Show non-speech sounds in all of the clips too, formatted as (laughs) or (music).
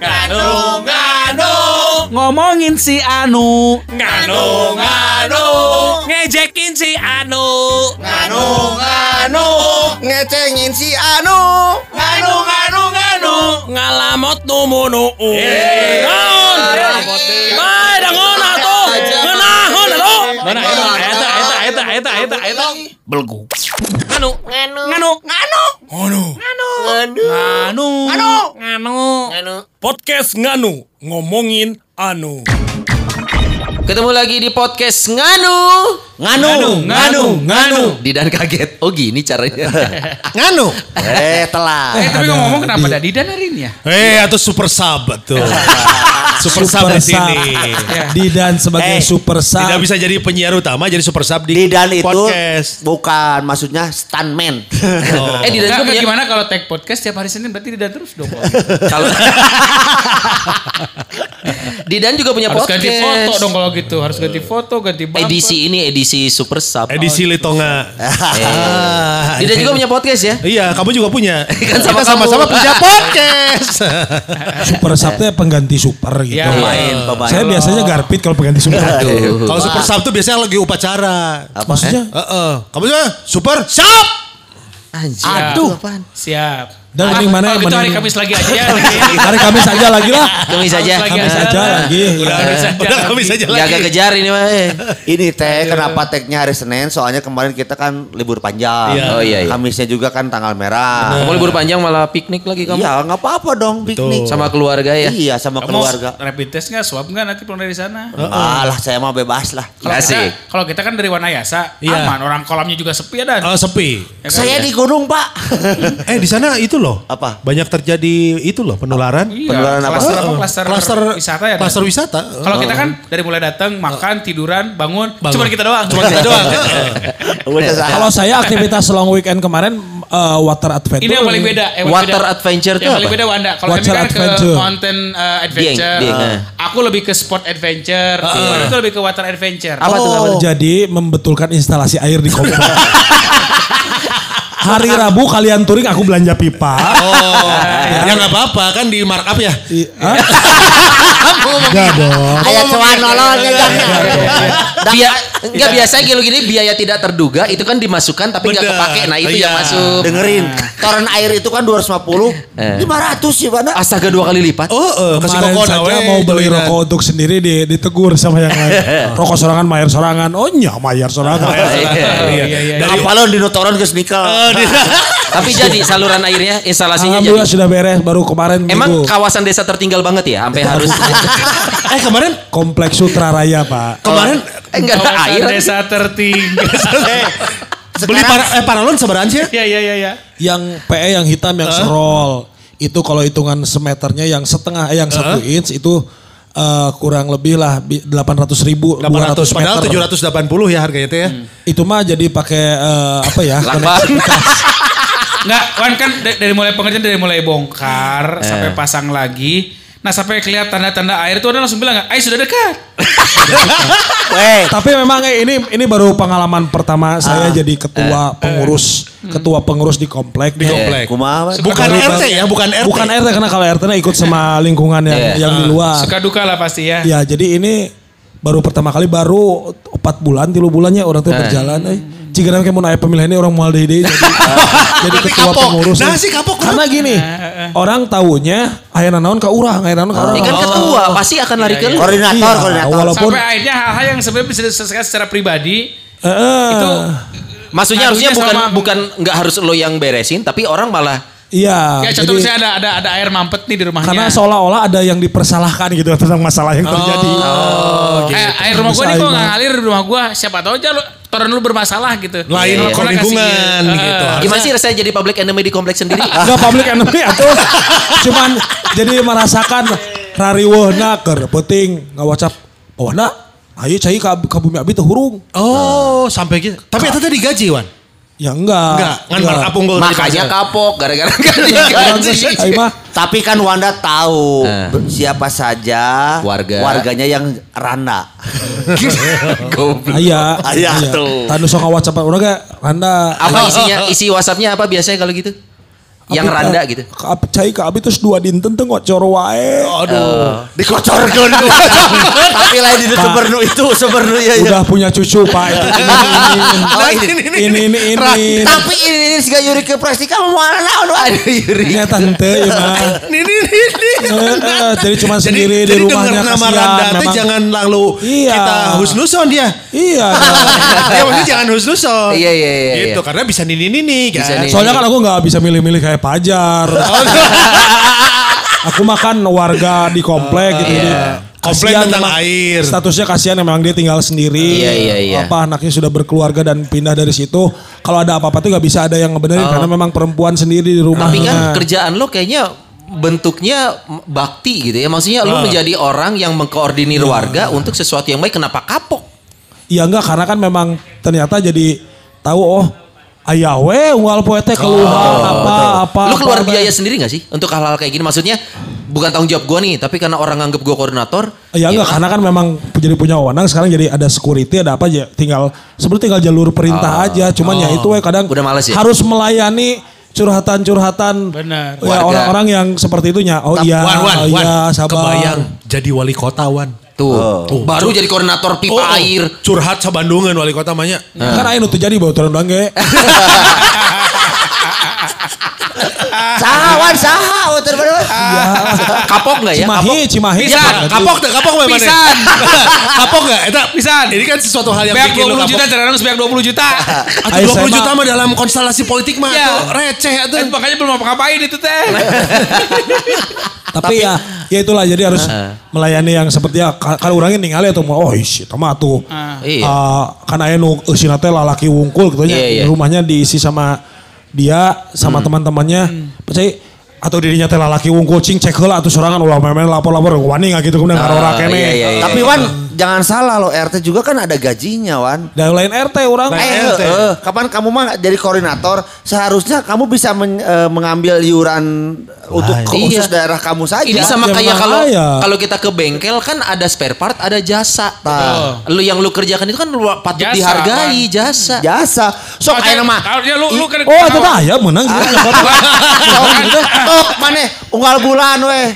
Nganu, nganu, Ngomongin si Anu. nganu, nganu, ngejekin si Anu, nganu, nganu, ngecengin si Anu. nganu, nganu, nganu, ngalamot numunu. Naon? Bae dangon atuh. Ngeunahon atuh. Mana eta eta eta belgu. Nganu, nganu, nganu, nganu, nganu, nganu, nganu, nganu, nganu. Podcast nganu ngomongin anu. Ketemu lagi di podcast Nganu. Nganu, nganu, nganu. Didan kaget. Oh gini caranya. (laughs) Nganu. Eh telat. Eh tapi ngomong kenapa ada Didan hari ini ya? Eh, atau super sub tuh. (laughs) super sub di sini. Didan sebagai Eh, super sub. Tidak bisa jadi penyiar utama, jadi super sub di Didan itu podcast. bukan maksudnya stuntman. (laughs) eh Didan punya gimana kalau tag podcast tiap hari Senin berarti Didan terus dong. kalau Didan juga punya harus podcast. ganti foto dong kalau gitu. Harus ganti foto, ganti bumper. Edisi ini edisi super sub. Edisi Litonga. Ah, (laughs) Didan juga punya podcast ya? Iya, kamu juga punya. (laughs) Kan Kita sama sama-sama kamu. punya podcast. (laughs) super subnya pengganti super gitu. Ya. Pemain, pemain. Saya biasanya garpit kalau pengganti super. Kalau super sub tuh biasanya lagi upacara. Apa? Maksudnya Heeh. Kamu juga super sub. Anjir. Aduh. Siap. Dan Ah, mana yang gitu hari Kamis lagi aja (laughs) ya. hari Kamis aja lagi lah. (laughs) Kamis aja. Kamis Kamis aja lagi. Udah, Kamis aja udah lagi. kami saja Jaga kejar ini mah. eh. Ini teh kenapa tagnya hari Senin? Soalnya kemarin kita kan libur panjang. Iya. Oh, iya, iya. Kamisnya juga kan tanggal merah. Kamu libur panjang malah piknik lagi kamu. Iya nggak apa-apa dong piknik. Sama keluarga ya. Iya sama Kamu keluarga. rapid test nggak, swab nggak nanti pulang dari sana? Alah saya mah bebas lah. Kalau kita, Asik. kalau kita kan dari Wanayasa, Iya. aman. Orang kolamnya juga sepi ya dan. Oh, sepi. Ya kan? Saya di gunung pak. (laughs) Eh, di sana itu loh. Apa? Banyak terjadi itu loh penularan. Iya, Penularan apa? Klaster apa? Klaster, Klaster wisata ya. Klaster wisata. Kalau kita kan dari mulai datang, makan, tiduran, bangun, Bangun. cuma kita doang. Cuma kita doang. (laughs) Kalau saya aktivitas long weekend kemarin eh, water adventure. Ini yang paling beda. eh, Water beda. adventure tuh Yang paling beda Wanda. Kalau kami kan adventure. ke mountain uh, adventure. Dieng, dieng, eh. Aku lebih ke sport adventure. Wanda itu lebih ke water adventure. Apa tuh namanya? Jadi membetulkan instalasi air di komplek. (laughs) Hari Rabu kalian touring aku belanja pipa. Oh, ya nggak apa-apa kan di markup ya. I-? (laughs) Enggak dong. Ayat cuan nololnya jangan. Bia, enggak biasa gitu gini biaya tidak terduga itu kan dimasukkan tapi enggak kepake. Nah, itu yang Iya. masuk. Dengerin. Toren air itu kan 250. Eh. 500 sih mana? Astaga dua kali lipat. Oh, eh, kasih Kemarin saja awe, mau beli rokok untuk sendiri di, ditegur sama yang lain. (laughs) rokok sorangan, mayar sorangan. Oh nya mayar sorangan. (laughs) Iya, iya, iya. Dari- Apalon di notoran ke sneaker. Tapi (laughs) jadi saluran airnya instalasinya Alhamdulillah jadi. sudah beres baru kemarin Emang minggu. kawasan desa tertinggal banget ya sampai harus (laughs) eh kemarin kompleks Sutra Raya Pak. kemarin eh, enggak ada air. desa tertinggal. (laughs) beli para, eh, paralon seberang sih? Iya, iya, iya, iya. Yang PE yang hitam yang serol itu kalau hitungan semeternya yang setengah eh, yang satu inch itu eh, kurang lebih lah delapan ratus ribu 800 200 padahal meter. 780 ya harganya teh ya. Itu mah jadi pakai eh, apa ya? Enggak, Wan kan da- dari mulai pengerjaan dari mulai bongkar sampai pasang lagi. Nah sampai kelihatan tanda-tanda air itu ada langsung bilang air sudah dekat. (laughs) Weh, Tapi memang eh, ini ini baru pengalaman pertama saya jadi ketua pengurus ketua pengurus di komplek. Di komplek. kumaha? Weh? Bukan RT ya, bukan RT. Bukan RT karena kalau RT -nya ikut sama lingkungan yang Iya. yang di luar. Suka duka lah pasti ya. Ya jadi ini baru pertama kali baru empat bulan, tilu bulannya orang tuh Eh. berjalan. Eh. Jika nanti mau naik pemilihan ini orang mau jadi (laughs) jadi, jadi ketua kapok. pengurus. Nah, si kapok, Karena gini, orang tahunya ayah naon ke urang, ayah naon ke urang. Ini kan ketua pasti akan lari ke lu. Koordinator, Iya, koordinator. walaupun Sampai akhirnya hal-hal yang sebenarnya bisa diselesaikan secara pribadi Eh, eh. itu Maksudnya harusnya bukan sama- bukan nggak harus lo yang beresin tapi orang malah iya. ya contoh misalnya ada ada ada air mampet nih di rumahnya. karena seolah-olah ada yang dipersalahkan gitu tentang masalah yang terjadi. Oh, kayak air rumah gua nih kok nggak ngalir di rumah gua. Siapa tahu aja lu toren lu bermasalah gitu. Lain Kalau kok lingkungan gitu. Eh, gimana sih rasanya jadi public enemy di kompleks sendiri? (laughs) Enggak public enemy atau cuman jadi merasakan rariweuhna keur penting ngawacap oh na ayo cai ka, ka bumi abi teh hurung. Oh, sampai gitu. Tapi itu tadi gaji, Wan. Ya enggak. Enggak, ngan markapung gol Makanya kapok gara-gara gak digaji. Ayo mah Tapi kan Wanda tahu Eh. siapa saja Warga. warganya yang randa. (laughs) Aya. Aya tuh. Tanu sok WhatsApp urang ge randa. Apa isinya? (laughs) Isi WhatsAppnya apa biasanya kalau gitu? Yang Abi, randa eh, gitu. Cai ka abi terus dua dinten teh ngocor wae. Aduh. Dikocorkeun ku. (laughs) Tapi lain di sebernu itu sebernu ya ya. Udah punya cucu Pak itu ini ini (laughs) Oh, ini. ini ini ini. Tapi ini ini siga Yuri ke Prestika mau mana naon Aduh Yuri. Ini tante ya mah. (laughs) Ini ini ini. Eh, eh, Jadi cuma Jadi, sendiri di jadi rumahnya denger nama kasihan Randa teh memang. jangan lalu Iya. kita husnuson dia. Iya. ya maksudnya jangan husnuson. Iya, iya, iya, Gitu iya. karena bisa nini nini kan. Soalnya kan aku nggak bisa milih-milih kayak pajar. (laughs) aku makan warga di komplek gitu. Jadi Komplek kasihan tentang air. Statusnya kasihan memang dia tinggal sendiri. Iya, iya, iya. Apa anaknya sudah berkeluarga dan pindah dari situ. Kalau ada apa-apa tuh nggak bisa ada yang ngebenerin karena memang perempuan sendiri di rumahnya. Tapi kan kerjaan lo kayaknya bentuknya bakti gitu ya. Maksudnya lo menjadi orang yang mengkoordinir warga untuk sesuatu yang baik. Kenapa kapok? Iya enggak karena kan memang ternyata jadi tahu oh ayah we unggal poe teh keluhan apa apa. Lo keluar apa, biaya sendiri gak sih untuk hal-hal kayak gini? Maksudnya bukan tanggung jawab gue nih, tapi karena orang nganggep gue koordinator. Ya enggak karena kan memang jadi punya wewenang sekarang jadi ada security ada apa aja tinggal sebenarnya tinggal jalur perintah aja cuman ya itu we kadang Oh. Udah males ya? harus melayani curhatan-curhatan Benar. ya orang-orang yang seperti itunya oh iya Wan, wan, oh iya sabar Kebayang jadi wali kota wan. Tuh, baru jadi koordinator pipa Oh, oh, air. Curhat sa Bandungan wali kota mahnya. kan ayo teu jadi bawa turun doang ge Saha wan saha oh terbaru. Kapok nggak ya? Kapok. Cimahi Cimahi Bisa. Cimahi. Kapok tuh, kapok mana? Pisan. (laughs) kapok gak? Eta Pisan. Ini kan sesuatu hal yang bikin lo 20 juta, kapok. caranya sebanyak 20 juta. Atau Ayo, 20 saya juta mah- dalam konstelasi politik mah Iya. tuh receh atuh. Eh, makanya belum apa-ngapain itu teh. (laughs) tapi, ya ya itulah jadi harus melayani yang seperti ya ka- kalau orangnya ningali atau mau oh isi sama tuh Iya. Ah, kan aya nu eusina teh lalaki wungkul gitu nya. Iya. rumahnya diisi sama dia sama teman-temannya percaya atau dirinya teh lalaki wungkul cing cek heula atuh sorangan ulah memen lapor-lapor wani nggak gitu kemudian kene iya, iya, iya. Tapi Wan jangan salah loh RT juga kan ada gajinya Wan. dari lain RT orang Eh, RT. eh, kapan kamu mah jadi koordinator, seharusnya kamu bisa men- eh, mengambil iuran untuk khusus Iya. daerah kamu saja. Ini sama Ya, kayak kalau kalau kita ke bengkel kan ada spare part, ada jasa. Nah. Lu yang lu kerjakan itu kan lu patut Jasa, dihargai, jasa. jasa. Sok Soalnya- ayo nama. Harusnya lu lu kan oh itu aya menang Sok maneh unggal bulan weh.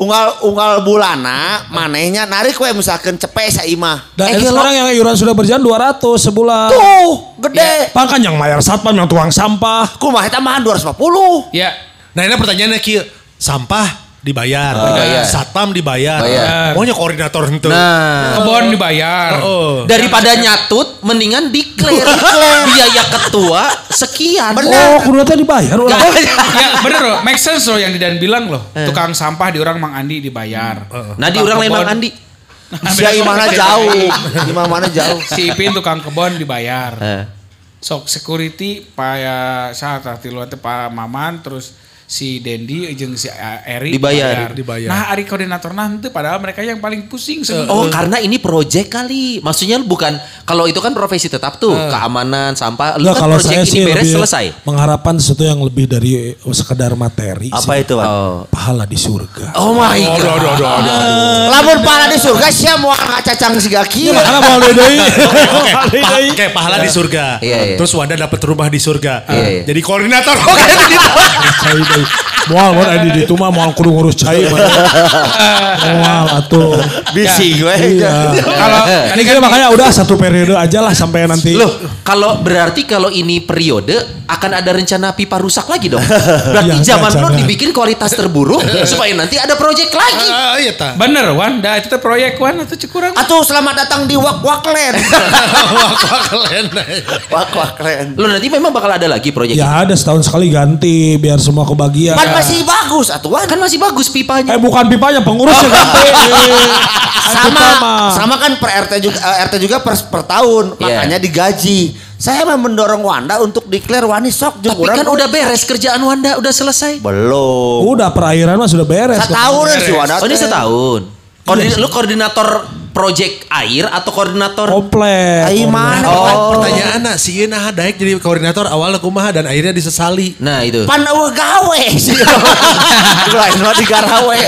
Unggal unggal bulana manehnya narik we misalkan cepet sa imah. dan Eh, orang yang iuran sudah berjalan 200 sebulan tuh gede. Pan kan yang mayar satpam yang tuang sampah Kumaha tambahan 250. Ya. Nah ini pertanyaannya Ki, sampah dibayar, Dibayar. satpam dibayar, Bayar. maunya koordinator itu. Nah, Kebon dibayar. Oh. daripada nyatut mendingan declare. Biaya ketua sekian. oh kudu teh dibayar teh. ya bener loh, make sense loh yang Didan bilang loh. Tukang sampah di orang Mang Andi dibayar. Nah, di orang lain Mang Andi. Sia imahna jauh. (laughs) Imah mana jauh. Si Ipin tukang kebon dibayar. Eh. Sok security paya saat tilu teh Pak Maman terus si Dendi jeung si Eri Dibayar. Dibayar. Nah, ari koordinator nanti padahal mereka yang paling pusing sebenarnya. Oh, karena ini project kali. Maksudnya lu bukan kalau itu kan profesi tetap tuh, keamanan, sampah. Lu Enggak, kan kalau project saya ini sih beres lebih selesai. mengharapkan sesuatu yang lebih dari sekedar materi Apa sih. itu, Wan? Oh. pahala di surga Oh my god. Aduh, aduh, aduh, aduh. Lamun pahala di surga sia mau ngacacang si gaki. makanya mau deui (laughs) Oke, oke, pahala di surga. Iya, iya. Terus Wanda dapat rumah di surga. Iya. Jadi koordinator. (laughs) Oke, moal moal adi di itu mah moal kudu ngurus cai mah. moal atuh Bisi gue. iya Kalau ini kira makanya udah satu periode aja lah sampai nanti Loh, kalau berarti kalau ini periode akan ada rencana pipa rusak lagi dong. Berarti Iya, zaman lo dibikin kualitas terburuk supaya nanti ada project lagi. Ah, iya ta. bener Wan, dah itu teh proyek Wan atau cekurang. Atuh selamat datang di Wak Waklen. Wak (laughs) Waklen. Lo nanti memang bakal ada lagi ini. ya ada setahun sekali ganti biar semua kebagian Kan masih bagus atuan. Kan masih bagus pipanya. eh bukan pipanya pengurusnya ganti (laughs) sama sama kan per RT juga eh, RT juga per, per tahun Iya. makanya digaji. Saya memang mendorong Wanda untuk declare wani sok Tapi kan udah beres kerjaan Wanda, udah selesai. belum. udah perairan mah sudah beres Setahun si Wanda. Oh ini setahun. Koordin- lu koordinator project air atau koordinator? Komplek. Ai mana? Oh. Pertanyaan nah, si Ieu nah daek jadi koordinator awalnya kumaha dan akhirnya disesali. Nah itu. Pan eueuh gawe sih. Lain mah di garawe.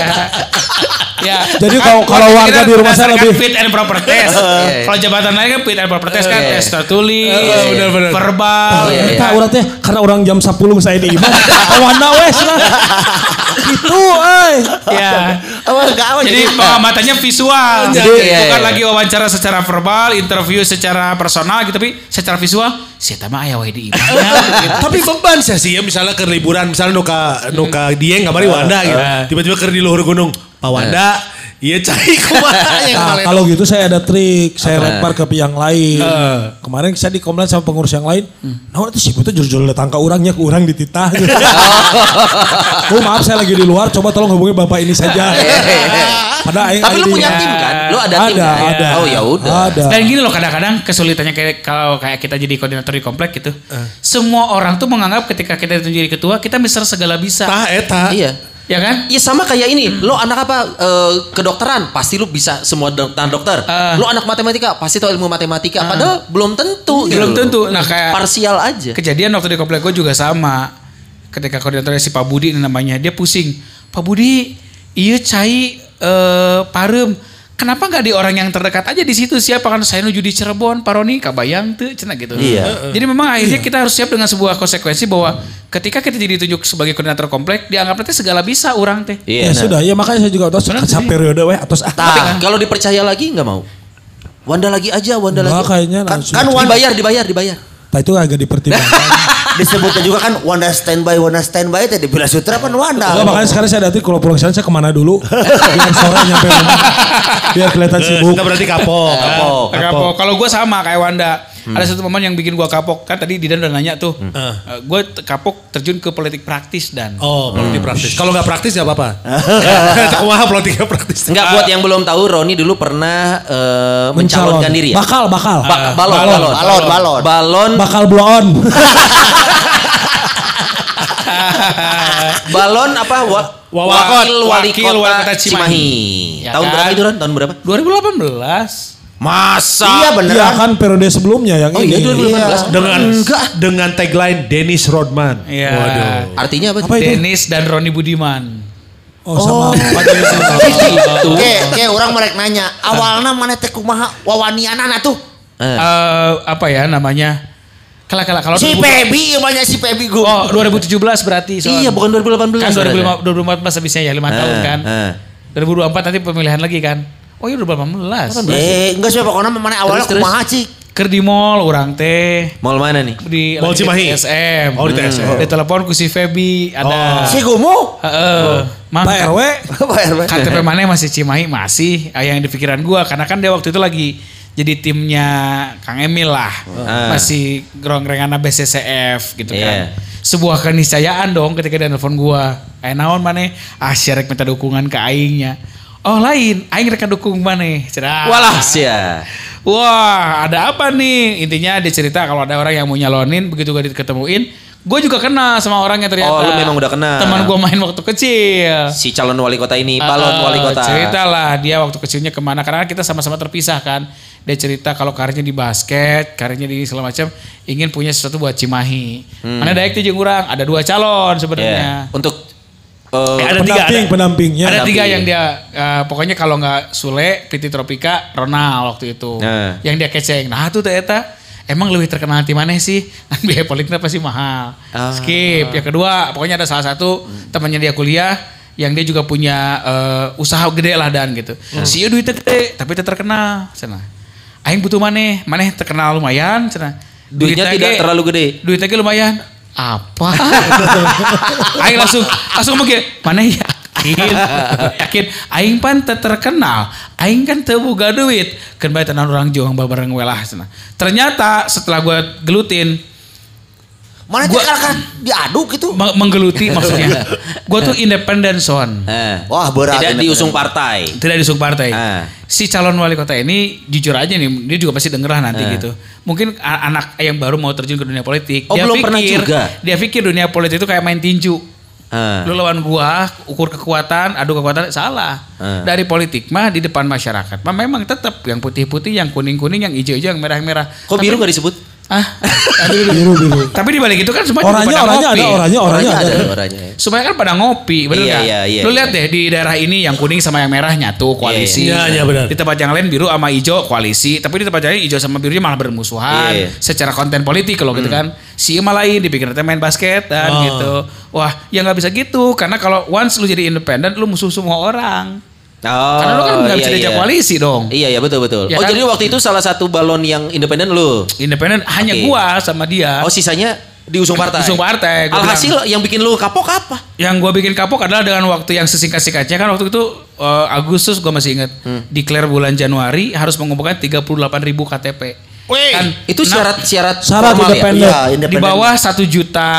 Ya. Jadi kalau- kalau Kita warga di rumah saya lebih- fit and proper test. (laughs) Iya. Kalau jabatan lain kan fit and proper test kan Iya. tes tertulis, Iya, benar-benar. verbal. Iya, iya. Kita urang teh karena orang jam 10 saya di imam. (laughs) Awana wes lah. Gitu euy. Ya. Eueuh gawe. Jadi pengamatannya visual. Jadi Iya, bukan iya. lagi wawancara secara verbal, interview secara personal gitu, tapi secara visual, saya mah aya wae di imamnya. gitu. (laughs) Tapi beban sih sih ya misalnya ke liburan misalnya nuka nuka Dieng kamari Wanda gitu. Tiba-tiba ke di luhur gunung. Pak Wanda, iya cai (laughs) kumaha yang Nah, kalau gitu saya ada trik, saya Apa? lempar ke yang lain. Kemarin saya dikomplain sama pengurus yang lain. Nah, itu sih betul jujur datang ke orangnya, ke orang dititah. Gitu. oh maaf saya lagi di luar, coba tolong hubungi bapak ini saja. Pada aing Tapi lu punya tim kan? Lu ada, tim Ada, kan? ada. Oh ya udah. Ada. Dan gini loh kadang-kadang kesulitannya kayak kalau kayak kita jadi koordinator di komplek gitu. Semua orang tuh menganggap ketika kita itu jadi ketua, kita bisa segala bisa. tah eta. Iya. Ya kan? Iya sama kayak ini, lo anak apa Eh, kedokteran, pasti lu bisa semua dokter dokter. Ah. lo anak matematika, pasti tahu ilmu matematika. Padahal belum tentu. gitu Belum tentu. Nah, kayak- parsial aja. Kejadian waktu di komplek gue juga sama. Ketika koordinatornya si Pak Budi namanya, dia pusing. Pak Budi, iya cai eh, parem. Kenapa nggak di orang yang terdekat aja di situ siapa kan saya nuju di Cirebon, Pak Roni, kabayang tuh, cina gitu. Iya. Jadi memang akhirnya kita harus siap dengan sebuah konsekuensi bahwa ketika kita jadi ditunjuk sebagai koordinator komplek, dianggap nanti segala bisa orang teh. Iya. Ya nah. sudah, ya makanya saya juga terus satu periode weh atas ah. Tapi kalau dipercaya lagi nggak mau. Wanda lagi aja, Wanda Enggak lagi. kayaknya Kan, langsung. kan Wanda Dibayar, dibayar, dibayar. Nah, itu agak dipertimbangkan. (laughs) disebutnya juga kan Wanda standby, Wanda standby tadi bila sutra kan Wanda. Enggak, makanya sekarang saya datang kalau pulang sana saya ke mana dulu. Biar (laughs) sore nyampe rumah. Biar kelihatan sibuk. Kita berarti kapok. kan? Kapok. Kapok. Kalau gue sama kayak Wanda. Ada satu momen yang bikin gue kapok. Kan tadi Didan udah nanya tuh. gue kapok terjun ke politik praktis dan. Oh, politik praktis. (laughs) Kalau nggak praktis nggak apa-apa. (laughs) Kumaha politiknya praktis. Enggak buat yang belum tahu Roni dulu pernah eh, mencalonkan diri ya. Bakal, bakal. Ba- balon, balon. balon, Balon, balon. balon, Bakal blow on. (laughs) balon apa? Wa, Wa- wakil wali wakil kota, wali kota Cimahi. Cimahi. Ya Tahun kan? berapa itu Ron? Tahun berapa? 2018. Masa? Iya beneran. Iya kan periode sebelumnya yang Oh ini. iya 2018. Dengan dengan tagline Dennis Rodman. Iya. Waduh. Artinya apa? Apa itu? Dennis dan Roni Budiman. Oh, sama. Itu. (laughs) Oke, oke orang mereka nanya, awalnya mana teh kumaha wawanianana tuh? Eh. Eh, apa ya namanya? Kala kala kalau Si 2000 Pebi, banyak si Pebi gue. Oh 2017 berarti. soalnya. Iya, bukan 2018. Kan sebenarnya. 2015 2014 habisnya ya 5 tahun Eh, kan. eh. 2024 nanti pemilihan lagi kan. Oh iya 2018. Eh, enggak sih pokoknya mana awalnya kumaha sih? Ker di mall orang teh Mall mana nih? di Mall Cimahi. TSM. Oh, di TSM. Di telepon ku si Feby ada. Si Gumu? Heeh. Mang, Pak RW. (laughs) Pak RW. KTP mana masih Cimahi masih ah, yang di pikiran gua karena kan dia waktu itu lagi jadi timnya Kang Emil lah. Ah. Masih gerong-gerengan BCCF gitu kan. Iya. Sebuah keniscayaan dong ketika dia nelfon gua. Ayo naon mana? Ah syarek minta dukungan ke aingnya. Oh lain, aing rek dukung mana? Cerah. Walah sia. Wah, ada apa nih? Intinya dia cerita kalau ada orang yang mau nyalonin, begitu gue diketemuin, gue juga kenal sama orangnya ternyata. Oh, lu memang udah kenal. Teman gue main waktu kecil. Si calon wali kota ini, balon Eh, wali kota. Cerita lah dia waktu kecilnya ke mana karena kita sama-sama terpisah kan. Dia cerita kalau karirnya di basket, karirnya di segala macam, ingin punya sesuatu buat Cimahi. Mana daek tuh jeung urang, ada dua calon Ya. sebenarnya. Untuk eh, Eh, ada tiga, Pendamping, ada, pendampingnya. ada tiga yang dia eh, pokoknya kalau nggak Sule, Priti Tropika, Ronald waktu itu. Nah. Yang dia keceng. Nah, tuh ternyata emang lebih terkenal di mana sih? (laughs) Kan biaya politiknya pasti mahal. Ah. Skip. Yang kedua, pokoknya ada salah satu temannya dia kuliah yang dia juga punya eh, usaha gede lah dan gitu. Si Ieu duitnya gede, tapi dia terkenal. Cenah. Aing butuh maneh, maneh terkenal lumayan, cenah. Duitnya tidak ge- terlalu gede. Duitnya lumayan. Apa? (laughs) aing langsung langsung mikir, mana ya? Yakin, yakin. Aing pan terkenal. Aing kan teu boga duit. Kan tenan orang juang babareng welah cenah. Ternyata setelah gua gelutin, Mana Gua- kan diaduk gitu. me- menggeluti maksudnya. (laughs) Gua tuh independen son. eh, Wah, berat Tidak diusung partai. Tidak disuk partai. Ah. Si calon wali kota ini jujur aja nih, dia juga pasti denger lah nanti gitu. Mungkin anak yang baru mau terjun ke dunia politik, Oh, belum pernah juga? Dia pikir dunia politik itu kayak main tinju. Ah. Lu lawan gua, ukur kekuatan, adu kekuatan salah. Ah. Dari politik mah di depan masyarakat mah memang tetap yang putih-putih, yang kuning-kuning, yang hijau-hijau, yang merah-merah. Kok biru gak disebut? Ah, Biru biru. tapi di balik itu kan semua oranye ngopi. ada oranye Orangnya ada. ada orangnya. Semuanya kan pada ngopi, bener Iya, iya, iya, Lu iya. lihat deh di daerah ini yang kuning sama yang merah nyatu koalisi. Iya, iya, benar. Di tempat yang lain biru sama hijau koalisi, tapi di tempat yang lain hijau sama birunya malah bermusuhan Iya, iya. secara konten politik kalau gitu kan. Si Ima lain dipikir nanti main basket dan Oh. gitu. Wah, ya nggak bisa gitu karena kalau once lu jadi independen lu musuh semua orang. Oh, Karena lu kan nggak bisa iya, diajak iya. koalisi dong. Iya iya betul betul. Ya oh kan? jadi waktu itu salah satu balon yang independen lu. Independen hanya Oke. gua sama dia. Oh sisanya diusung partai. Diusung partai, gua Alhasil yang bikin lu kapok apa? Yang gue bikin kapok adalah dengan waktu yang sesingkat-singkatnya kan waktu itu eh, Agustus gue masih ingat. Hmm. Declare bulan Januari harus mengumpulkan 38 ribu KTP. Kan Itu syarat syarat Syarat formal ya? independen. Iya, di independen. bawah satu juta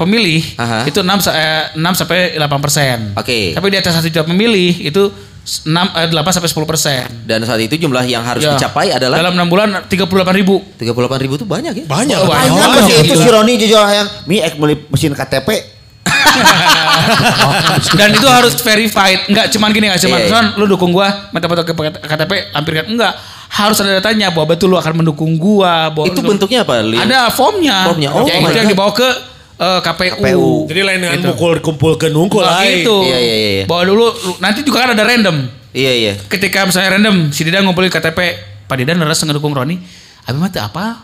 pemilih Aha. itu 6, sa- eh, 6 sampai 8 persen. Oke. Tapi di atas satu juta pemilih itu 6, eh, 8 sampai 10 persen. Dan saat itu jumlah yang harus Ya. dicapai adalah dalam 6 bulan 38 ribu. 38 ribu itu banyak ya? Banyak. Oh, Banyak banyak. masih itu si Roni jujur yang mi ek beli mesin KTP. (laughs) Dan itu harus verified. Enggak cuman gini enggak cuman Iya, iya. "Son, lu dukung gua minta foto ke KTP hampir kan enggak. Harus ada datanya bahwa betul lu akan mendukung gua. Bahwa Itu lu- bentuknya apa? Li? Ada formnya. Formnya. Oh Ya, itu yang dibawa ke eh, KPU. KPU. Jadi lain dengan Gitu. mukul kumpul ke nungkul Nggak lain. gitu. Iya, iya, iya, iya. Bawa dulu lu- nanti juga kan ada random. Iya iya. Ketika misalnya random si Didan ngumpulin KTP, Pak Didan neres ngedukung Roni. Abi mah teu apa?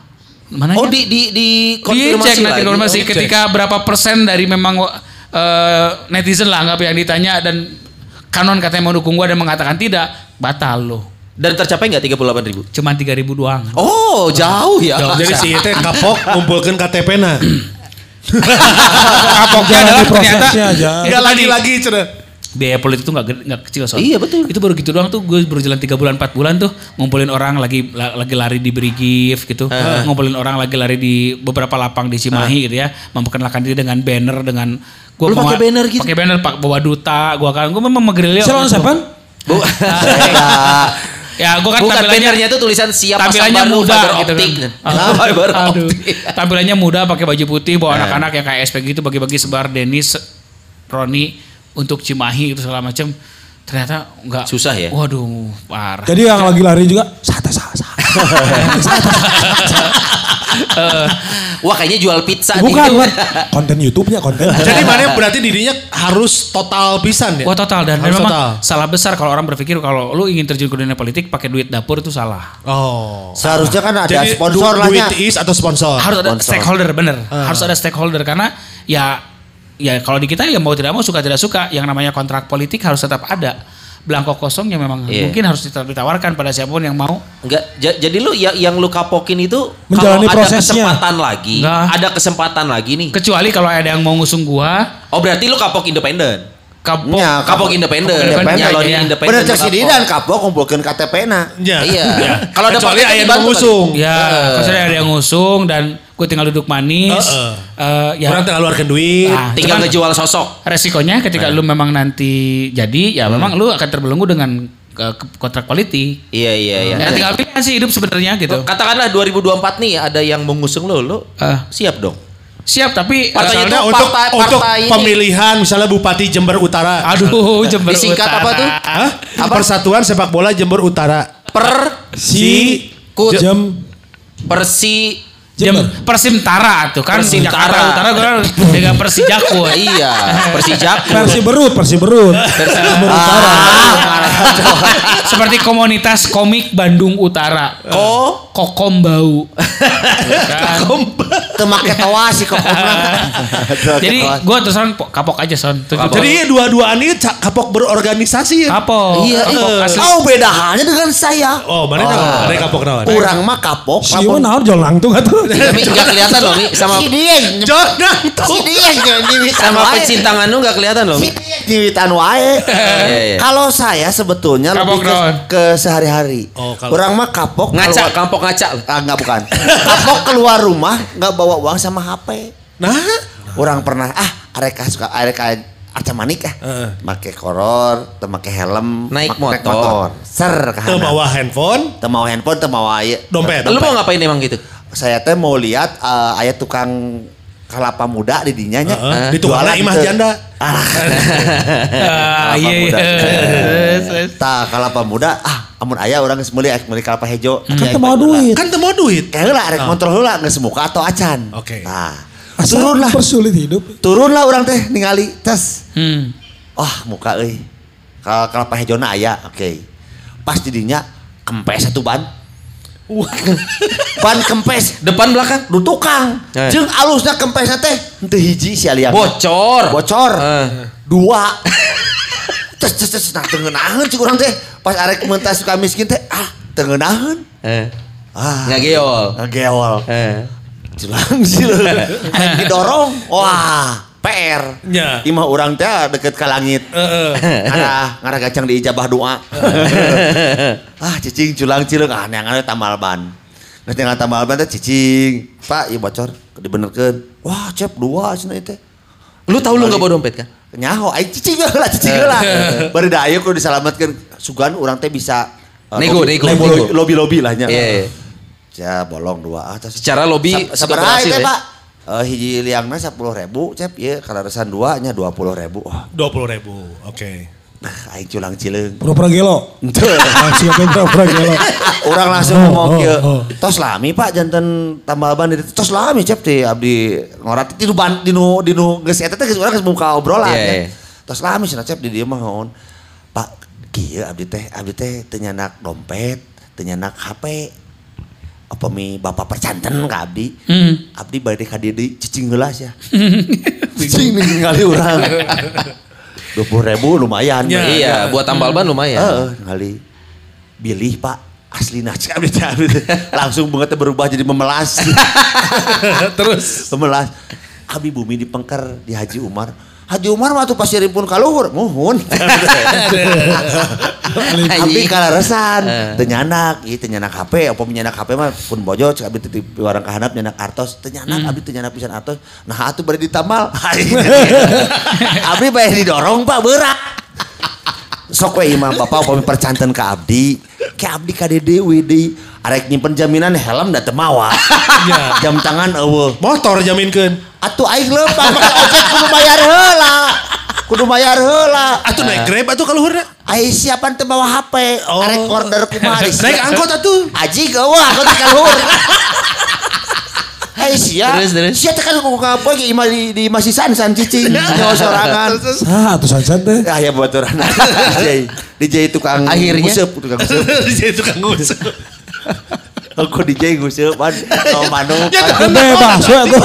Mana Oh di di di konfirmasi Dicek nanti konfirmasi Oh, ketika berapa persen dari memang eh, netizen lah anggap yang ditanya dan kanon katanya mau dukung gua dan mengatakan tidak, batal lo. Dan tercapai nggak 38 ribu? Cuman 3 ribu doang. Oh jauh ya. Jadi si itu kapok kumpulkan KTP na. (clears throat) (laughs) Kapoknya adalah di prosesnya ternyata Enggak tadi, lagi-lagi cenah. biaya politik itu nggak gede- nggak kecil soalnya. Iya, betul. Itu baru gitu doang tuh gue baru jalan 3 bulan 4 bulan tuh ngumpulin orang lagi la- lagi lari di beri gift gitu. Ngumpulin orang lagi lari di beberapa lapang di Cimahi gitu ya. Memperkenalkan diri dengan banner dengan gua Lu pakai banner gitu? Pakai banner pak bawa duta, gua kan gua memang. Salon itu. Seven? Bu, (laughs) (laughs) Ya, gua kan bukan tampilannya bannernya itu tulisan siap pasang tampilannya baru muda fiber gitu optik. kan. Ah, (laughs) fiber Aduh. optik. Tampilannya muda pakai baju putih bawa anak-anak yang kayak SP gitu bagi-bagi sebar Denis Roni untuk Cimahi itu segala macam. Ternyata enggak Susah ya? Waduh, parah. Jadi yang lagi lari juga sate sate (laughs) (laughs) sate. (laughs) Wah kayaknya jual pizza Bukan, nih. bukan. (laughs) konten YouTube-nya konten. Jadi mana berarti dirinya harus total pisan ya? Wah total dan Harus memang total. salah besar kalau orang berpikir kalau lu ingin terjun ke dunia politik pakai duit dapur itu salah. Oh. Seharusnya kan ada Jadi sponsor lah duit nya. is atau sponsor? Harus ada Sponsor. stakeholder bener. Harus ada stakeholder karena ya ya kalau di kita ya mau tidak mau suka tidak suka yang namanya kontrak politik harus tetap ada. Belangko kosong yang memang Iya. mungkin harus ditawarkan pada siapa pun yang mau. Enggak, ja- jadi lu yang, yang lu kapokin itu Menjalani kalau ada prosesnya. kesempatan lagi, Enggak. ada kesempatan lagi nih. Kecuali kalau ada yang mau ngusung gua, Oh berarti lu kapok independen. kapok Ya, Kapok kapok- independen. kapok independen, Nyalonin iya. independen. Bener cek si kapok. Didan kapok kumpulkan KTP na. Ya. Iya. Kalau ada Kecuali paket ayah dibantu mengusung. Ya, maksudnya ada yang ngusung dan gue tinggal duduk manis. Heeh. Eh, ya, Orang tengah luarkan duit. Nah, Tinggal cuman ngejual sosok. resikonya ketika lu memang nanti jadi, ya memang lu akan terbelenggu dengan ke- kontrak politik. Iya iya iya. Ya, Nanti- tinggal pilihan sih hidup sebenarnya gitu. Katakanlah 2024 nih ada yang mengusung lo, lo Eh. siap dong. Siap tapi Partai Misalnya itu untuk partai- untuk partai ini. pemilihan misalnya Bupati Jember Utara. aduh Jember Disingkat Utara. apa tuh? Hah? Persatuan Sepak Bola Jember Utara. Per Si Kut. jam Persi Jem, Persimtara tuh kan Persimtara. Jakarta Utara gue kan (laughs) dengan Persijaku. (laughs) iya, Persijaku. versi berut, versi berut. Jember Utara. (laughs) Seperti komunitas komik Bandung Utara. Ko Kokom bau. Kan? Temake tawa si kokomna. Jadi gue terus kapok aja son. Kapok. Jadi dua-duaan ini kapok berorganisasi ya. kapok. Iya, kapok iya. Oh beda halnya dengan saya. Oh, mana oh. Mana kapok naon? Kurang mah kapok. Si Iwan naon jual langtung atuh. Tapi nggak kelihatan loh nih sama Si dia. Jordan Si dia sama wae. pencintangan lu nggak kelihatan loh. Si dia yang nyiwitan wae. Iya, iya. Kalau saya sebetulnya Kapok lebih ke, ke sehari-hari. Oh, kalau- Kurang mah kapok. Ngaca, keluar- kampok ngaca. Ah, enggak bukan. kapok keluar rumah nggak bawa uang sama HP. Nah, Orang pernah ah areka suka areka arca manik ah. Make koror, teu make helm, Naik mak- motor. Ser ke teu handphone, Teu mau handphone, teu aya. dompet. Lu mau ngapain emang gitu? Saya teh mau lihat eh, aya tukang kalapa muda di dinya nya. Heeh, di tukang imah teu. janda. Ah, (laughs) iya. muda. iya. Tah kalapa muda ah amun aya urang geus meuli kalapa hejo. Kan teu mau duit. Kan teu mau duit. Kayak heula rek kontrol heula geus muka atau acan. Oke. Nah, turun lah. persulit hidup. Turun lah orang teh ningali tes. Hmm. Wah, muka euy. Kalau kalapa hejona aya, oke. Pas didinya kempes satu ban. (laughs) ban kempes Depan belakang. du tukang. Eh. Jeung alusna kempesna teh henteu hiji si aliang. Bocor. Bocor. Eh. Dua. (laughs) Tes tes tes nah tengenaheun cik urang teh. Pas arek mentas suka miskin teh ah tengenaheun. Eh. Ah. Ngageol. Ngageol. Eh. Jelang sih lu. (laughs) Arek didorong. Wah, PR. Ya. Imah urang teh deket ka langit. (laughs) Heeh. Ngarah, ngarah gacang di ijabah doa. ah, cicing culang cileung ah neangan tambal ban. Neangan tambal ban teh cicing. Pak, ieu bocor dibenerkeun. Wah, cep dua ieu teh. Lu tahu lu nggak bawa dompet kan? Nyaho, aing cicing heula, (laughs) cicing heula. (laughs) Bari da aya kudu disalametkeun. Sugan urang teh bisa eh, Nego, lobi- nego, lobi- nego. Lobi-lobi lah nya. Iya, iya. Ya bolong dua ah terus Secara lobby sabaraha berhasil ya? Pak? Eh, hiji liangna sepuluh ribu, cep ya kalau resan dua nya dua puluh ribu. Dua puluh ribu. Oke. nah, aing culang cileung. Pura-pura gelo. Ente. Langsung ke pura-pura gelo. Orang langsung Oh, ngomong oh, kieu. oh. Tos lami Pak janten tambal ban itu. Tos lami cep teh abdi ngorat di nu ban di nu di nu geus eta teh geus urang geus muka obrolan. Iya, ya. iya. Tos lami cenah cep di dieu mah naon. Pak kieu abdi teh abdi teh teu nyanak dompet, teu nyanak HP. Apa mi bapak percanten ka abdi? Hmm. Abdi bade ka dieu deui cicing heula ya. (laughs) Cicing ningali urang. (laughs) 20 ribu lumayan. Ya. Iya, buat tambal ban lumayan. Heeh, kali. Bilih Pak, asli naca. (laughs) Langsung bunga teh berubah jadi memelas. (laughs) Terus. memelas. Abi bumi dipengker di Haji Umar. Haji Umar mah tuh pasti rimpun kaluhur, muhun. (laughs) Abi kalaresan, teu nyanak, ieu teu nyanak HP, apa nyanak HP mah pun bojo cek abi titip warang kahanap nyanak artos, teu nyanak abi teu nyanak pisan artos. Nah atuh bari ditamal. (laughs) (laughs) abi bae didorong Pak berat. Sok we imam bapak upami percanten ka abdi, ke abdi ka dede we deui. Arek nyimpen jaminan helm da teu mawa. Jam tangan eueuh. Motor jaminkeun. Atuh aing leumpang make ojek kudu bayar heula. Kudu bayar heula. Atuh naik Grab atuh kaluhurna. Aing siapan teu bawa HP. Oh. Arek order kumaha Naik angkot atuh. Aji eueuh angkot ka luhur. Hai sia. Terus, terus. Sia teh kan ku apa ge imah di di masih san san cicing. (laughs) Nyawa sorangan. Ah, atuh sansan teh. Ah ya baturan. DJ DJ tukang Akhirnya? nguseup, tukang nguseup. (laughs) Jadi tukang ngusuk. Aku DJ nguseup pan. Mau manuk. Bebas we atuh.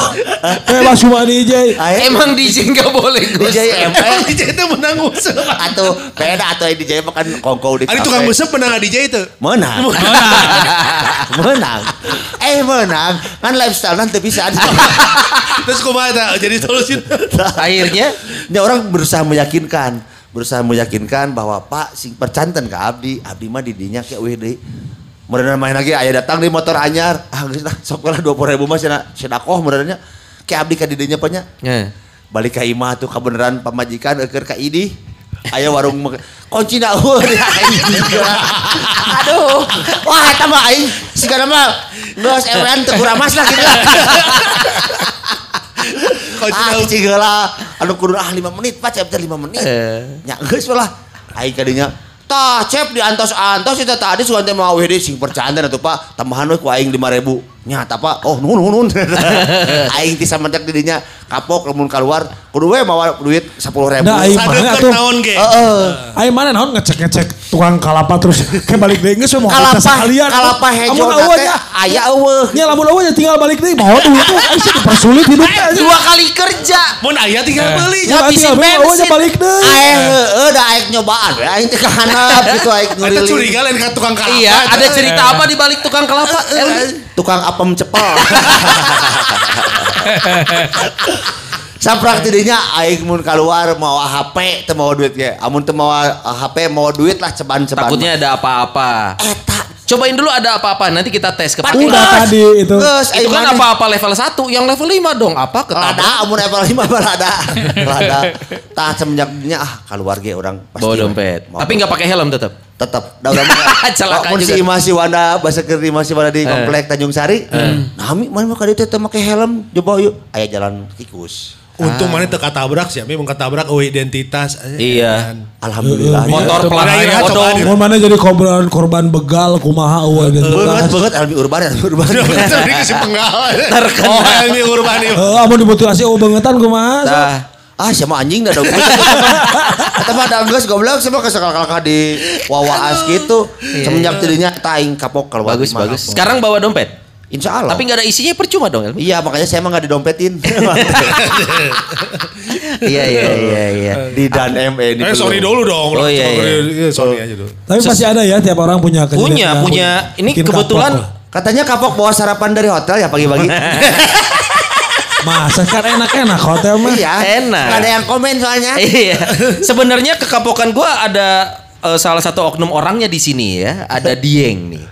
Bebas cuma DJ. Emang DJ nggak boleh Gus. DJ Emang DJ itu menang ngusuk. atau beda atau DJ makan kongko di Ari kafe. tukang ngusuk menang DJ itu. menang (laughs) menang eh menang kan lifestyle nanti bisa (laughs) Terus kumaha? Jadi solusi. Akhirnya ini orang berusaha meyakinkan berusaha meyakinkan bahwa Pak sing percanten ke Abdi. Abdi mah didinya kayak weh deui Mereka main lagi ayah datang di motor anyar. Ah geus lah sok lah dua puluh ribu mah cenah sedakoh mereka kayak Abdi ka didinya nya Ya. balik ke imah tuh kebenaran pamajikan eker ka ini aya warung kunci na eueuh di aing juga. (laughs) aduh. Wah eta mah aing sigana mah geus ewean teu kuramas lah gitu (laughs) ah cicing heula anu kudu ah 5 menit pak. Cep 5 menit. Eh. nya geus lah aing kadinya tah cep di antos-antos eta tadi sugan teh mau we deui sing percanten atuh pak. Tambahan we ku aing 5000 nya eta pak oh nuhun nuhun (laughs) aing ti samantek di dinya kapok lamun keluar kudu we bawa duit 10000 Nah, aing mana tuh? naon ge. Heeh. Ayo mana naon ngecek-ngecek tukang kalapa terus ke balik deui geus mau kalapa sekalian. kalapa hejo teh aya eueuh Nya lamun eueuh tinggal balik deui mau duit tuh aing sih dipersulit hidupnya aja. Dua kali kerja. Mun aya tinggal beli. Ya balik eueuh nya bensin. balik deui. aing heueuh da aing nyobaan we aing teh kahanap (laughs) gitu aing ngeliling curiga lain ka tukang kalapa. Iya, ada cerita apa di balik tukang kelapa? Eh, tukang apem cepel Saprak tidinya aing mun keluar mau HP teu mau duit ge. Amun teu mau HP mau duit lah ceban-ceban. Takutnya ada apa-apa. eta Cobain dulu ada apa-apa, nanti kita tes ke Pak. Udah tadi itu. Geus Itu aing kan apa-apa level 1, yang level 5 dong. Apa ketabrak? Lada amun level 5 mah lada. Lada. (laughs) Tah semenjak dinya ah keluar ge orang pasti. Bawa dompet. Tapi nggak pakai helm tetap. Tetap da urang (laughs) Celaka si juga. Si Wanda bahasa keur Imah si Wanda di komplek Tanjung Sari. Nami mana mah ka dieu teh make helm coba yuk aya jalan tikus. Untung mana teu katabrak sih, memang katabrak eueuh identitas. Iya. Alhamdulillah. Motor pelan odong. coba Mau mana jadi korban korban begal kumaha Banget identitas. banget Albi Urban Albi Urban. (laughs) Tadi (laughs) ke si penggal. Terkena. Oh, Helmi Urban. Heeh, amun dimutilasi eueuh bangetan kumaha. Nah, Ah sama anjing dah dong. Mah ada geus goblok sama kesakal-kalak di wawaas gitu. Semenjak jadinya taing kapok kalau bagus bagus. Sekarang bawa dompet. Insya Allah. Tapi nggak ada isinya percuma dong, Elmi. Iya makanya saya emang gak didompetin. (laughs) Iya iya iya iya. di dan ME di Eh sorry dulu dong. Oh, iya, iya. iya, Sorry aja dulu. Tapi pasti ada ya tiap orang punya Punya punya. Ini kebetulan. Katanya kapok bawa sarapan dari hotel ya pagi-pagi. (laughs) Masa kan enak-enak hotel mah. iya. Enak. Gak ada yang komen soalnya. Iya. (laughs) Sebenarnya kekapokan gua ada eh, salah satu oknum orangnya di sini ya. Ada (laughs) Dieng nih.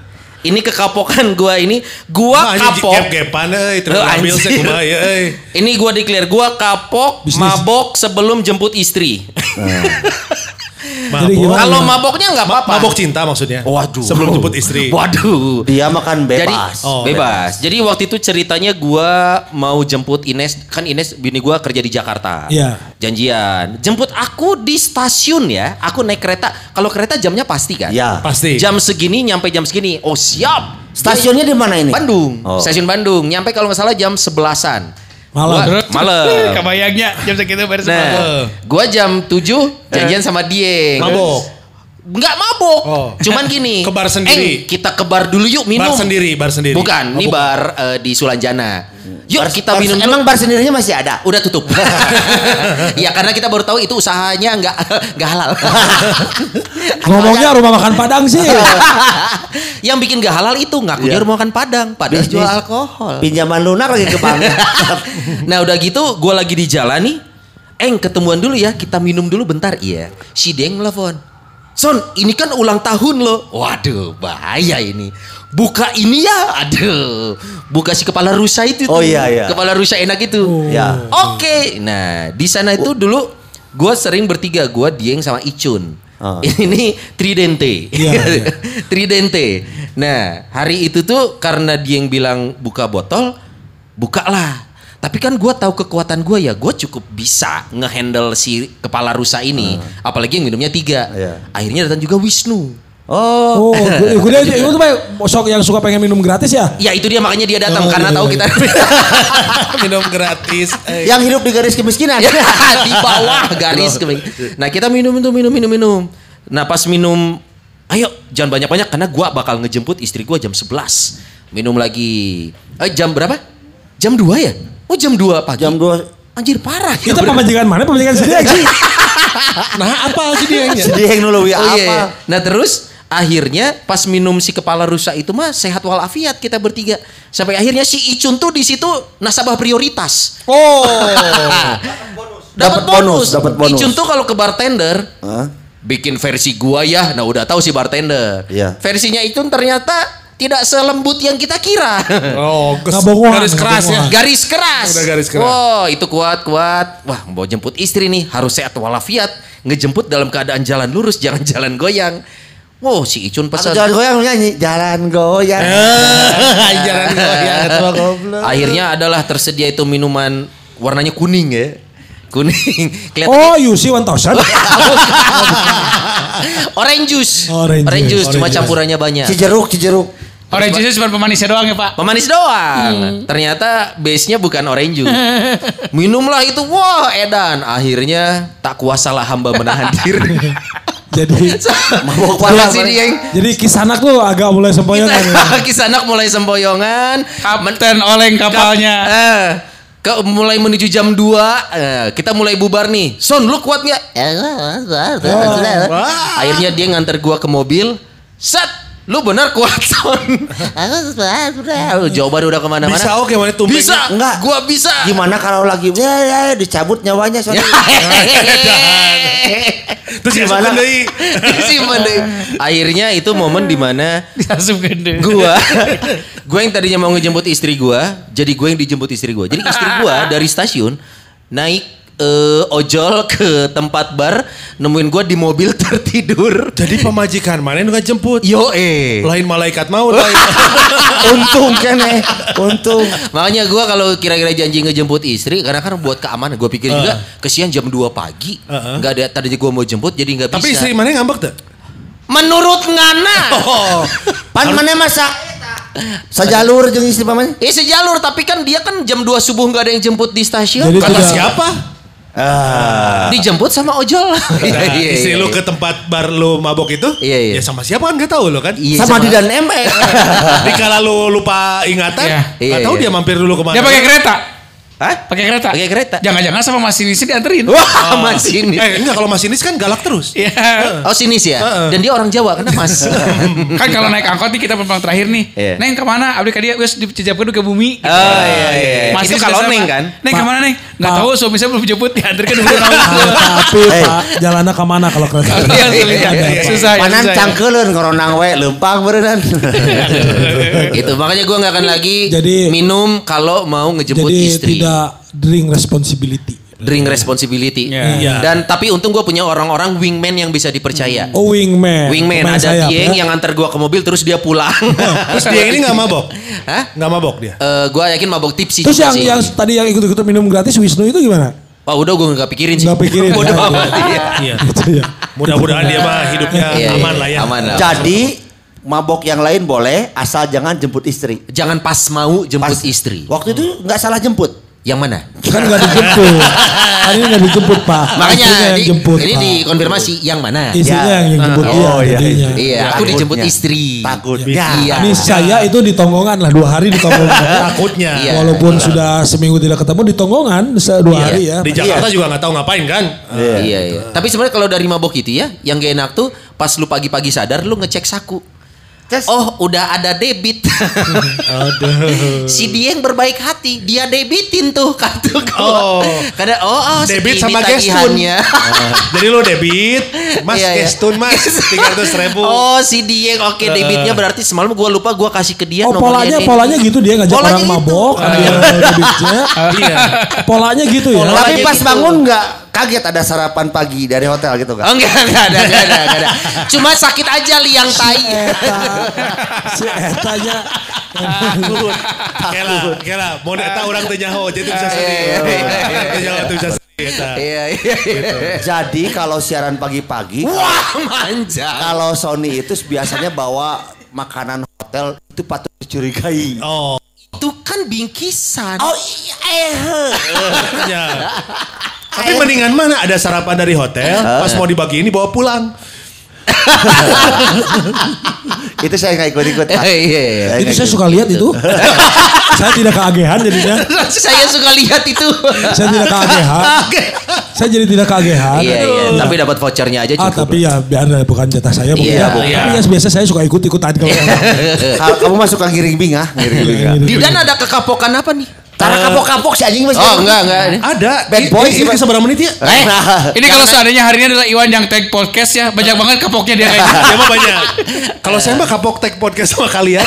Ini kekapokan gua ini, gua Nah, kapok. gap-gapan euy, terus Oh, ambil ya euy. Ini gua declare gua kapok, Bisnis. mabok sebelum jemput istri. (laughs) Jadi gimana? Kalau maboknya nggak apa-apa. Mabok cinta maksudnya. Waduh. Sebelum jemput istri. Waduh. Dia makan Jadi bebas. Oh, bebas. Jadi waktu itu ceritanya gua mau jemput Ines, kan Ines bini gua kerja di Jakarta. Iya. Janjian. Jemput aku di stasiun ya. Aku naik kereta. Kalau kereta jamnya pasti kan? Iya. Pasti. Jam segini nyampe jam segini. Oh siap. Stasiunnya di mana ini? Bandung. Oh. Stasiun Bandung. Nyampe kalau nggak salah jam sebelasan. Malam. Gua- malam. (laughs) Kebayangnya jam segitu beres Nah, gua jam 7 janjian sama Dieng. Mabok. Enggak mabok. Oh. Cuman gini. (laughs) Ke bar sendiri. "Eng, kita ke bar dulu yuk minum. Bar sendiri, bar sendiri. Bukan, ini Oh, bukan. bar eh, di Sulanjana. Yuk Bar- kita bar- minum dulu. Emang bar sendirinya masih ada? Udah tutup. Iya (laughs) (laughs) karena kita baru tahu itu usahanya nggak nggak halal. Ngomongnya rumah makan Padang sih. Yang bikin nggak halal itu ngakunya Iya. rumah makan Padang, padahal Bisnis. jual alkohol. Pinjaman lunak lagi ke bank. nah udah gitu gue lagi di jalan nih. Eng ketemuan dulu ya kita minum dulu bentar iya. Si Deng telepon. Son ini kan ulang tahun lo. Waduh bahaya ini. Buka ini ya. Aduh. Buka si kepala rusa itu. Oh, tuh. iya, iya. Kepala rusa enak itu. Ya. Oke. Nah di sana itu dulu gue sering bertiga. Gue Dieng sama Icun. Ah. (laughs) Ini Tridente. Iya, iya. (laughs) Tridente. Nah hari itu tuh karena Dieng bilang buka botol. Bukalah. Tapi kan gue tahu kekuatan gue ya, gue cukup bisa ngehandle si kepala rusa ini. Apalagi yang minumnya tiga. Ah. Iya. Akhirnya datang juga Wisnu. Oh. Oh, gue gue dia itu mah sok yang suka pengen minum gratis ya. Ya itu dia makanya dia datang Oh, karena iya, tahu iya. kita (laughs) Minum gratis. eh. Yang hidup di garis kemiskinan. Ya, (laughs) di bawah garis keming. Nah kita minum minum minum minum minum. Nah pas minum, ayo jangan banyak banyak karena gua bakal ngejemput istri gua jam 11 Minum lagi. Eh jam berapa? Jam 2 ya? Oh jam 2 pagi. Jam 2 Anjir parah. ya, pemajikan mana? Pemajikan sendiri sih. (laughs) Nah apa sih dia Sedih yang dulu ya Oh apa? iya. Nah terus akhirnya pas minum si kepala rusa itu mah sehat walafiat kita bertiga. Sampai akhirnya si Icun tuh di situ nasabah prioritas. Oh. (laughs) Dapat Dapat bonus, bonus. dapat bonus. Icun tuh kalau ke bartender Hah? bikin versi gua ya. Nah udah tahu si bartender. Iya. Versinya Icun ternyata tidak selembut yang kita kira. (laughs) Oh, (laughs) kes- garis keras ya. Garis keras. Udah garis keras. Wow, itu kuat kuat. Wah, mau jemput istri nih harus sehat walafiat. Ngejemput dalam keadaan jalan lurus, (laughs) jangan jalan goyang. Wow, si Icun Atau pesan. jalan goyang nyanyi, jalan goyang. Jalan goyang. Akhirnya adalah tersedia itu minuman warnanya kuning ya. Kuning. (laughs) Kelihatan Oh, you see 1000. orange juice. Orange Orange juice. cuma Orange campurannya banyak. Cijeruk, cijeruk. Orange juice cuma pemanisnya doang ya pak. Pemanis doang. Ternyata base-nya bukan orange juice. (laughs) Minumlah itu, wah edan. Akhirnya tak kuasalah hamba menahan (laughs) diri. Jadi Mabok parah. si Dieng. jadi kisanak tuh agak mulai sempoyongan. ya. Kisanak mulai sempoyongan. Kapten oleng kapalnya. Eh, ke mulai menuju jam 2 eh, kita mulai bubar nih. Son, lu kuat nggak? Akhirnya dia nganter gua ke mobil. Set, lu benar kuat (laughs) Son. Jawaban udah ke mana-mana. Bisa oke mana tumbengnya. Bisa, Enggak. gua bisa. Gimana kalau lagi ya, ya, dicabut nyawanya soalnya. (laughs) Terus Gimana? gimana? Deui. Disimpan deh. Akhirnya itu momen di mana gua (laughs) gua yang tadinya mau ngejemput istri gua jadi gua yang dijemput istri gua jadi istri gua dari stasiun naik eh, ojol ke tempat bar, nemuin gue di mobil (laughs) tertidur. Jadi pemajikan mana yang nggak jemput? Yo eh. Lain malaikat maut. lain. (laughs) Untung kene, untung. Makanya gue kalau kira-kira janji ngejemput istri, karena kan buat keamanan. Gue pikir juga kesian jam 2 pagi, Heeh. nggak ada tadi gue mau jemput, jadi nggak bisa. Tapi istri mana yang ngambek tuh? Menurut ngana, (laughs) Oh, Pan mana masa sajalur jeung istri paman? eh sejalur tapi kan dia kan jam 2 subuh nggak ada yang jemput di stasiun. Jadi kata tidak- siapa? Ah. Dijemput sama ojol. (laughs) Iya, Nah, iya, istri iya, lu ke tempat bar lu mabok itu? Iya, iya. Ya sama siapa kan gak tahu lo kan? Iya, Sama di dan ME. Dikala lu lupa ingatan, Iya. gak Iya, tahu iya. dia mampir dulu ke mana. Dia pakai kereta. Hah? Pakai kereta. Pakai kereta. Jangan-jangan sama masinisnya dianterin. Wah, masinis. Eh enggak kalau masinis kan galak terus. Iya. Oh sinis ya? Heeh. Dan dia orang Jawa, karena mas. (laughs) kan kalau naik angkot nih kita penumpang terakhir nih. Iya. Neng ke mana? Abdi kadia wes dijemput ke bumi. Oh iya iya. Masih Itu kalau neng kan? Neng ke mana neng? Nggak Pak. tahu suami saya belum jemput diantarkan (laughs) Ah, tapi Pak, jalannya ke mana kalau kereta? (laughs) Iya, sulit. Susah. Panan susah cangkeuleun koronang we leumpang berenang. Itu makanya gue nggak akan lagi Jadi- minum kalau mau ngejemput Jadi istri. tidak drink responsibility. Drink responsibility. Iya. Iya. Dan tapi untung gue punya orang-orang wingman yang bisa dipercaya. Oh wingman. Wingman Pemain ada sayap, Dieng ya. yang antar gue ke mobil terus dia pulang. (laughs) Terus dia ini gak mabok? (laughs) Hah? Gak mabok dia? Eh, gue yakin mabok tipsi Terus yang sih. yang tadi yang ikut-ikut minum gratis Wisnu itu gimana? Wah udah gue nggak pikirin sih. Nggak pikirin, (laughs) Bodoh ya, amat. iya. Iya. Mudah-mudahan dia mah hidupnya Iya, iya. aman lah ya. Aman lah. Jadi mabok yang lain boleh asal jangan jemput istri. Jangan pas mau jemput Pas- istri. Waktu itu nggak salah jemput. Yang mana? Kan nggak dijemput. Kan ini nggak dijemput Pak. Makanya yang di- jemput, ini Pak. dikonfirmasi yang mana? Istrinya Ya. yang jemput Oh, dia iya, jadinya. Iya, aku Takutnya. dijemput istri. Takutnya. Iya. Ini saya itu di tonggongan lah dua hari di tonggongan. (laughs) Takutnya. Iya. Walaupun sudah seminggu tidak ketemu di tonggongan dua Iya. hari ya. Di Jakarta juga gak tahu ngapain kan? Iya, iya. Tapi sebenarnya kalau dari mabok itu ya, yang gak enak tuh pas lu pagi-pagi sadar lu ngecek saku. Tes. Oh, udah ada debit. (laughs) si dia yang berbaik hati, dia debitin tuh kartu gua. Oh. Karena oh, oh Debit sama gestun. tagihannya. (laughs) Jadi lo debit, mas Iya, iya. gestun mas, tiga ratus ribu. Oh, si Dieng. Oke, debitnya berarti semalam gua lupa gua kasih ke dia Oh polanya ini. polanya gitu dia ngajak Polanya orang gitu. mabok, ambil debitnya. Iya. Polanya gitu ya. Pola- Tapi Polanya pas gitu. bangun nggak kaget ada sarapan pagi dari hotel gitu kan? Oh enggak, enggak ada, enggak ada, enggak ada. Cuma sakit aja liang tai. Eta, si etanya Takut. Kela, kela. Mau eta orang teu nyaho, jadi bisa sedih. Iya, iya, iya. Orang teu nyaho tuh bisa sedih. eta. Iya, iya, iya. Jadi kalau siaran pagi-pagi, Wah, manja. kalau Sony itu biasanya bawa makanan hotel itu patut dicurigai. Oh, Itu kan bingkisan. Oh iya, eh. ya. Tapi mendingan mana ada sarapan dari hotel, pas mau dibagiin dibawa pulang. (laughs) itu saya nggak ikut-ikut. Eh, iya, iya. Saya itu (laughs) (laughs) saya suka lihat itu. saya tidak keagehan jadinya. Saya suka lihat itu. Saya tidak keagehan. Saya jadi tidak keagehan. Iya, iya. Tapi dapat vouchernya aja Ah cukup. tapi ya biar bukan jatah saya mungkin Iya, ya. iya. Tapi ya biasa saya suka ikut-ikutan kalau orang. Kalau kamu masuk ke giring bing ah, giring bing ah. Di dan ada kekapokan apa nih? Cara kapok-kapok si anjing masih. Oh, enggak, enggak. Ada. Bad boy ini, sih, ini seberapa menit ya? Eh, Ini kalau seandainya hari ini adalah Iwan yang tag podcast ya, banyak banget kapoknya dia kayak gitu. Dia mah banyak. Kalau saya mah kapok tag podcast sama kalian.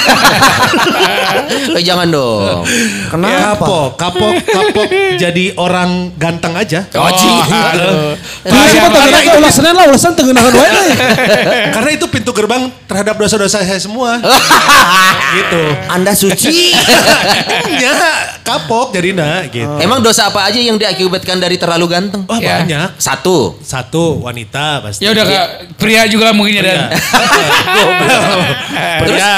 eh, jangan dong. Kenapa? Kapok, kapok, kapok jadi orang ganteng aja. Oh, Ci. Nah, siapa tahu kita ulah Senin lah, ulah Senin tengenahan wae euy. Karena itu pintu gerbang terhadap dosa-dosa saya semua. (laughs) gitu. Anda suci. (laughs) ya, kapok jadi nah gitu. Emang dosa apa aja yang diakibatkan dari terlalu ganteng? Wah Ya. banyak. Satu. Satu wanita pasti. Ya udah Kak, pria juga mungkin ya dan. (laughs) Terus Pria.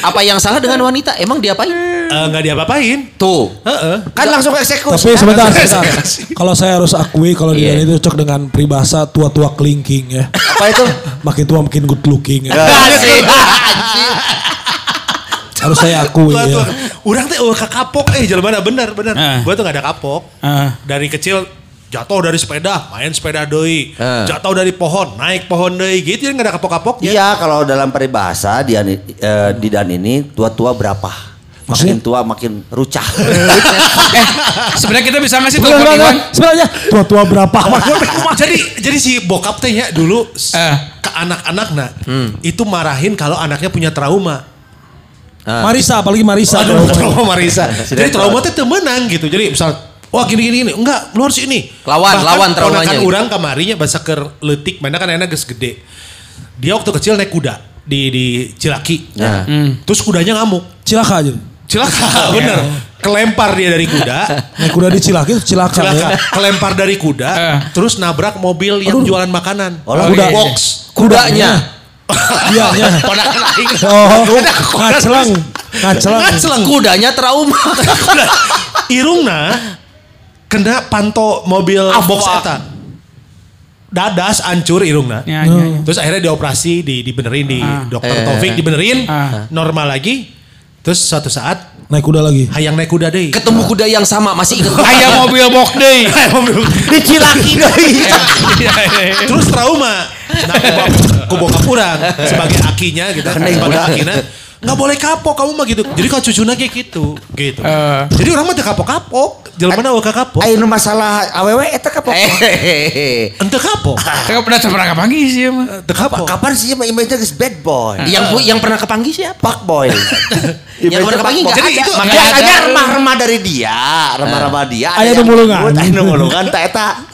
apa yang salah dengan wanita? Emang diapain? Eh, nggak diapa-apain. Tuh. Heeh. Kan langsung eksekusi. Tapi sebentar, sebentar. Kalau saya harus akui kalau dia Iya. itu cocok dengan peribahasa tua-tua kelingking ya. Apa itu? Makin tua makin good looking ya. Asik. Anjing. Harus saya akui ya. Orang teh oh, kapok eh jalan mana bener bener. Ah. Gue tuh gak ada kapok. Ah. Dari kecil jatuh dari sepeda, main sepeda deui. Ah. Jatuh dari pohon, naik pohon deui gitu jadi gak ada kapok-kapoknya. Iya, kalau dalam peribahasa di, eh, di dan ini tua-tua berapa? Makin tua makin rucah. (laughs) Eh, sebenarnya kita bisa ngasih Sebenarnya, telepon Iwan. sebenarnya, tua-tua berapa? (laughs) jadi jadi si bokap teh ya dulu Eh. ke anak-anak nah itu marahin kalau anaknya punya trauma. Marisa, apalagi Marisa. Aduh, trauma Marisa. Jadi trauma teh teu meunang gitu. Jadi misal Wah gini gini gini. Enggak, lu harus ini. Lawan, Bahkan lawan traumanya gitu. orang kamarinya bahasa ker letik, mana kan enak geus gede. Dia waktu kecil naik kuda di di Cilaki. Nah. Terus kudanya ngamuk. Cilaka aja. Cilaka, (laughs) bener. Kelempar dia dari kuda. (laughs) Naik kuda di Cilaki cilaka. Cilaka, ya. kelempar dari kuda, Eh. terus nabrak mobil yang jualan makanan. Oh, Kuda. Box. Kudanya. Iya, iya. (laughs) Ponakan aing. Oh, ngacelang. Ngacelang. Seleng. Kudanya trauma. Irungna kena panto mobil box eta. Dadas hancur irungna. Ya, ya, ya. Terus akhirnya dioperasi, di dibenerin di Ah. dokter Eh. Taufik dibenerin, Ah. normal lagi. Terus suatu saat Naik kuda lagi. hayang naik kuda deh. Ketemu kuda yang sama masih ingat. Aya mobil box deui. Di Cilaki deui. Terus trauma. Nah, (laughs) ku bokap orang sebagai akinya gitu. Sebagai akinya nggak boleh kapok kamu mah gitu. Jadi kalau cucuna kayak gitu gitu. Uh. jadi orang mah kapok kapok jalan mana awak kapok? Ayo masalah aww itu eh, kapok. Eh, Ente kapok? Ah. Kita pernah pernah kepanggil sih ya, mah? Ente kapok. Kapan sih ya, mah? Image is bad boy. Yang yang pernah kepanggil siapa pak boy. (laughs) Yang pernah kepanggil jadi itu makanya ya, ada. remah remah dari dia remah remah dia. Ada numulungan ada numulungan tak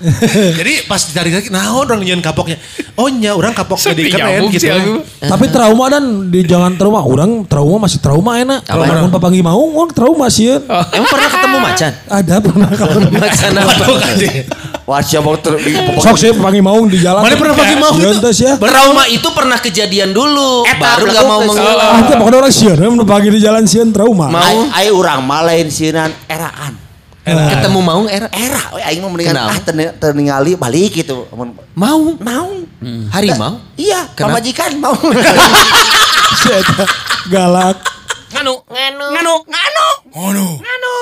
(laughs) Jadi pas ditarik-tarik, nah orang nyian kapoknya. Oh nya, orang kapok jadi keren gitu. sih aku. Tapi trauma dan di jangan trauma. Orang trauma masih trauma enak. Kalau mau papangi mau, orang trauma sih. (laughs) Emang pernah ketemu (laughs) macan? Ada pernah kalau Macan apa? Anjing. Wah siapa ter Sok sih papangi mau di jalan. Mana pernah pakai mau Ya gitu? entes ya. Trauma itu pernah kejadian dulu, Eta, baru gak mau mengulang. Ah, itu pokoknya orang sieun, pagi di jalan sieun trauma. Mau. Ai ai urang mah lain eraan. Ketemu mau era Era, we aing mah mendingan ah teu teu ningali balik gitu. Amun mau mau. harimau. Iya, Kenapa? pamajikan mau. (laughs) Galak. Nganu. Nganu. Nganu. Nganu. Nganu.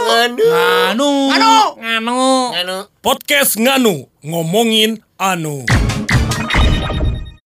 Nganu. Nganu. Nganu. Nganu. Podcast Nganu. Ngomongin anu.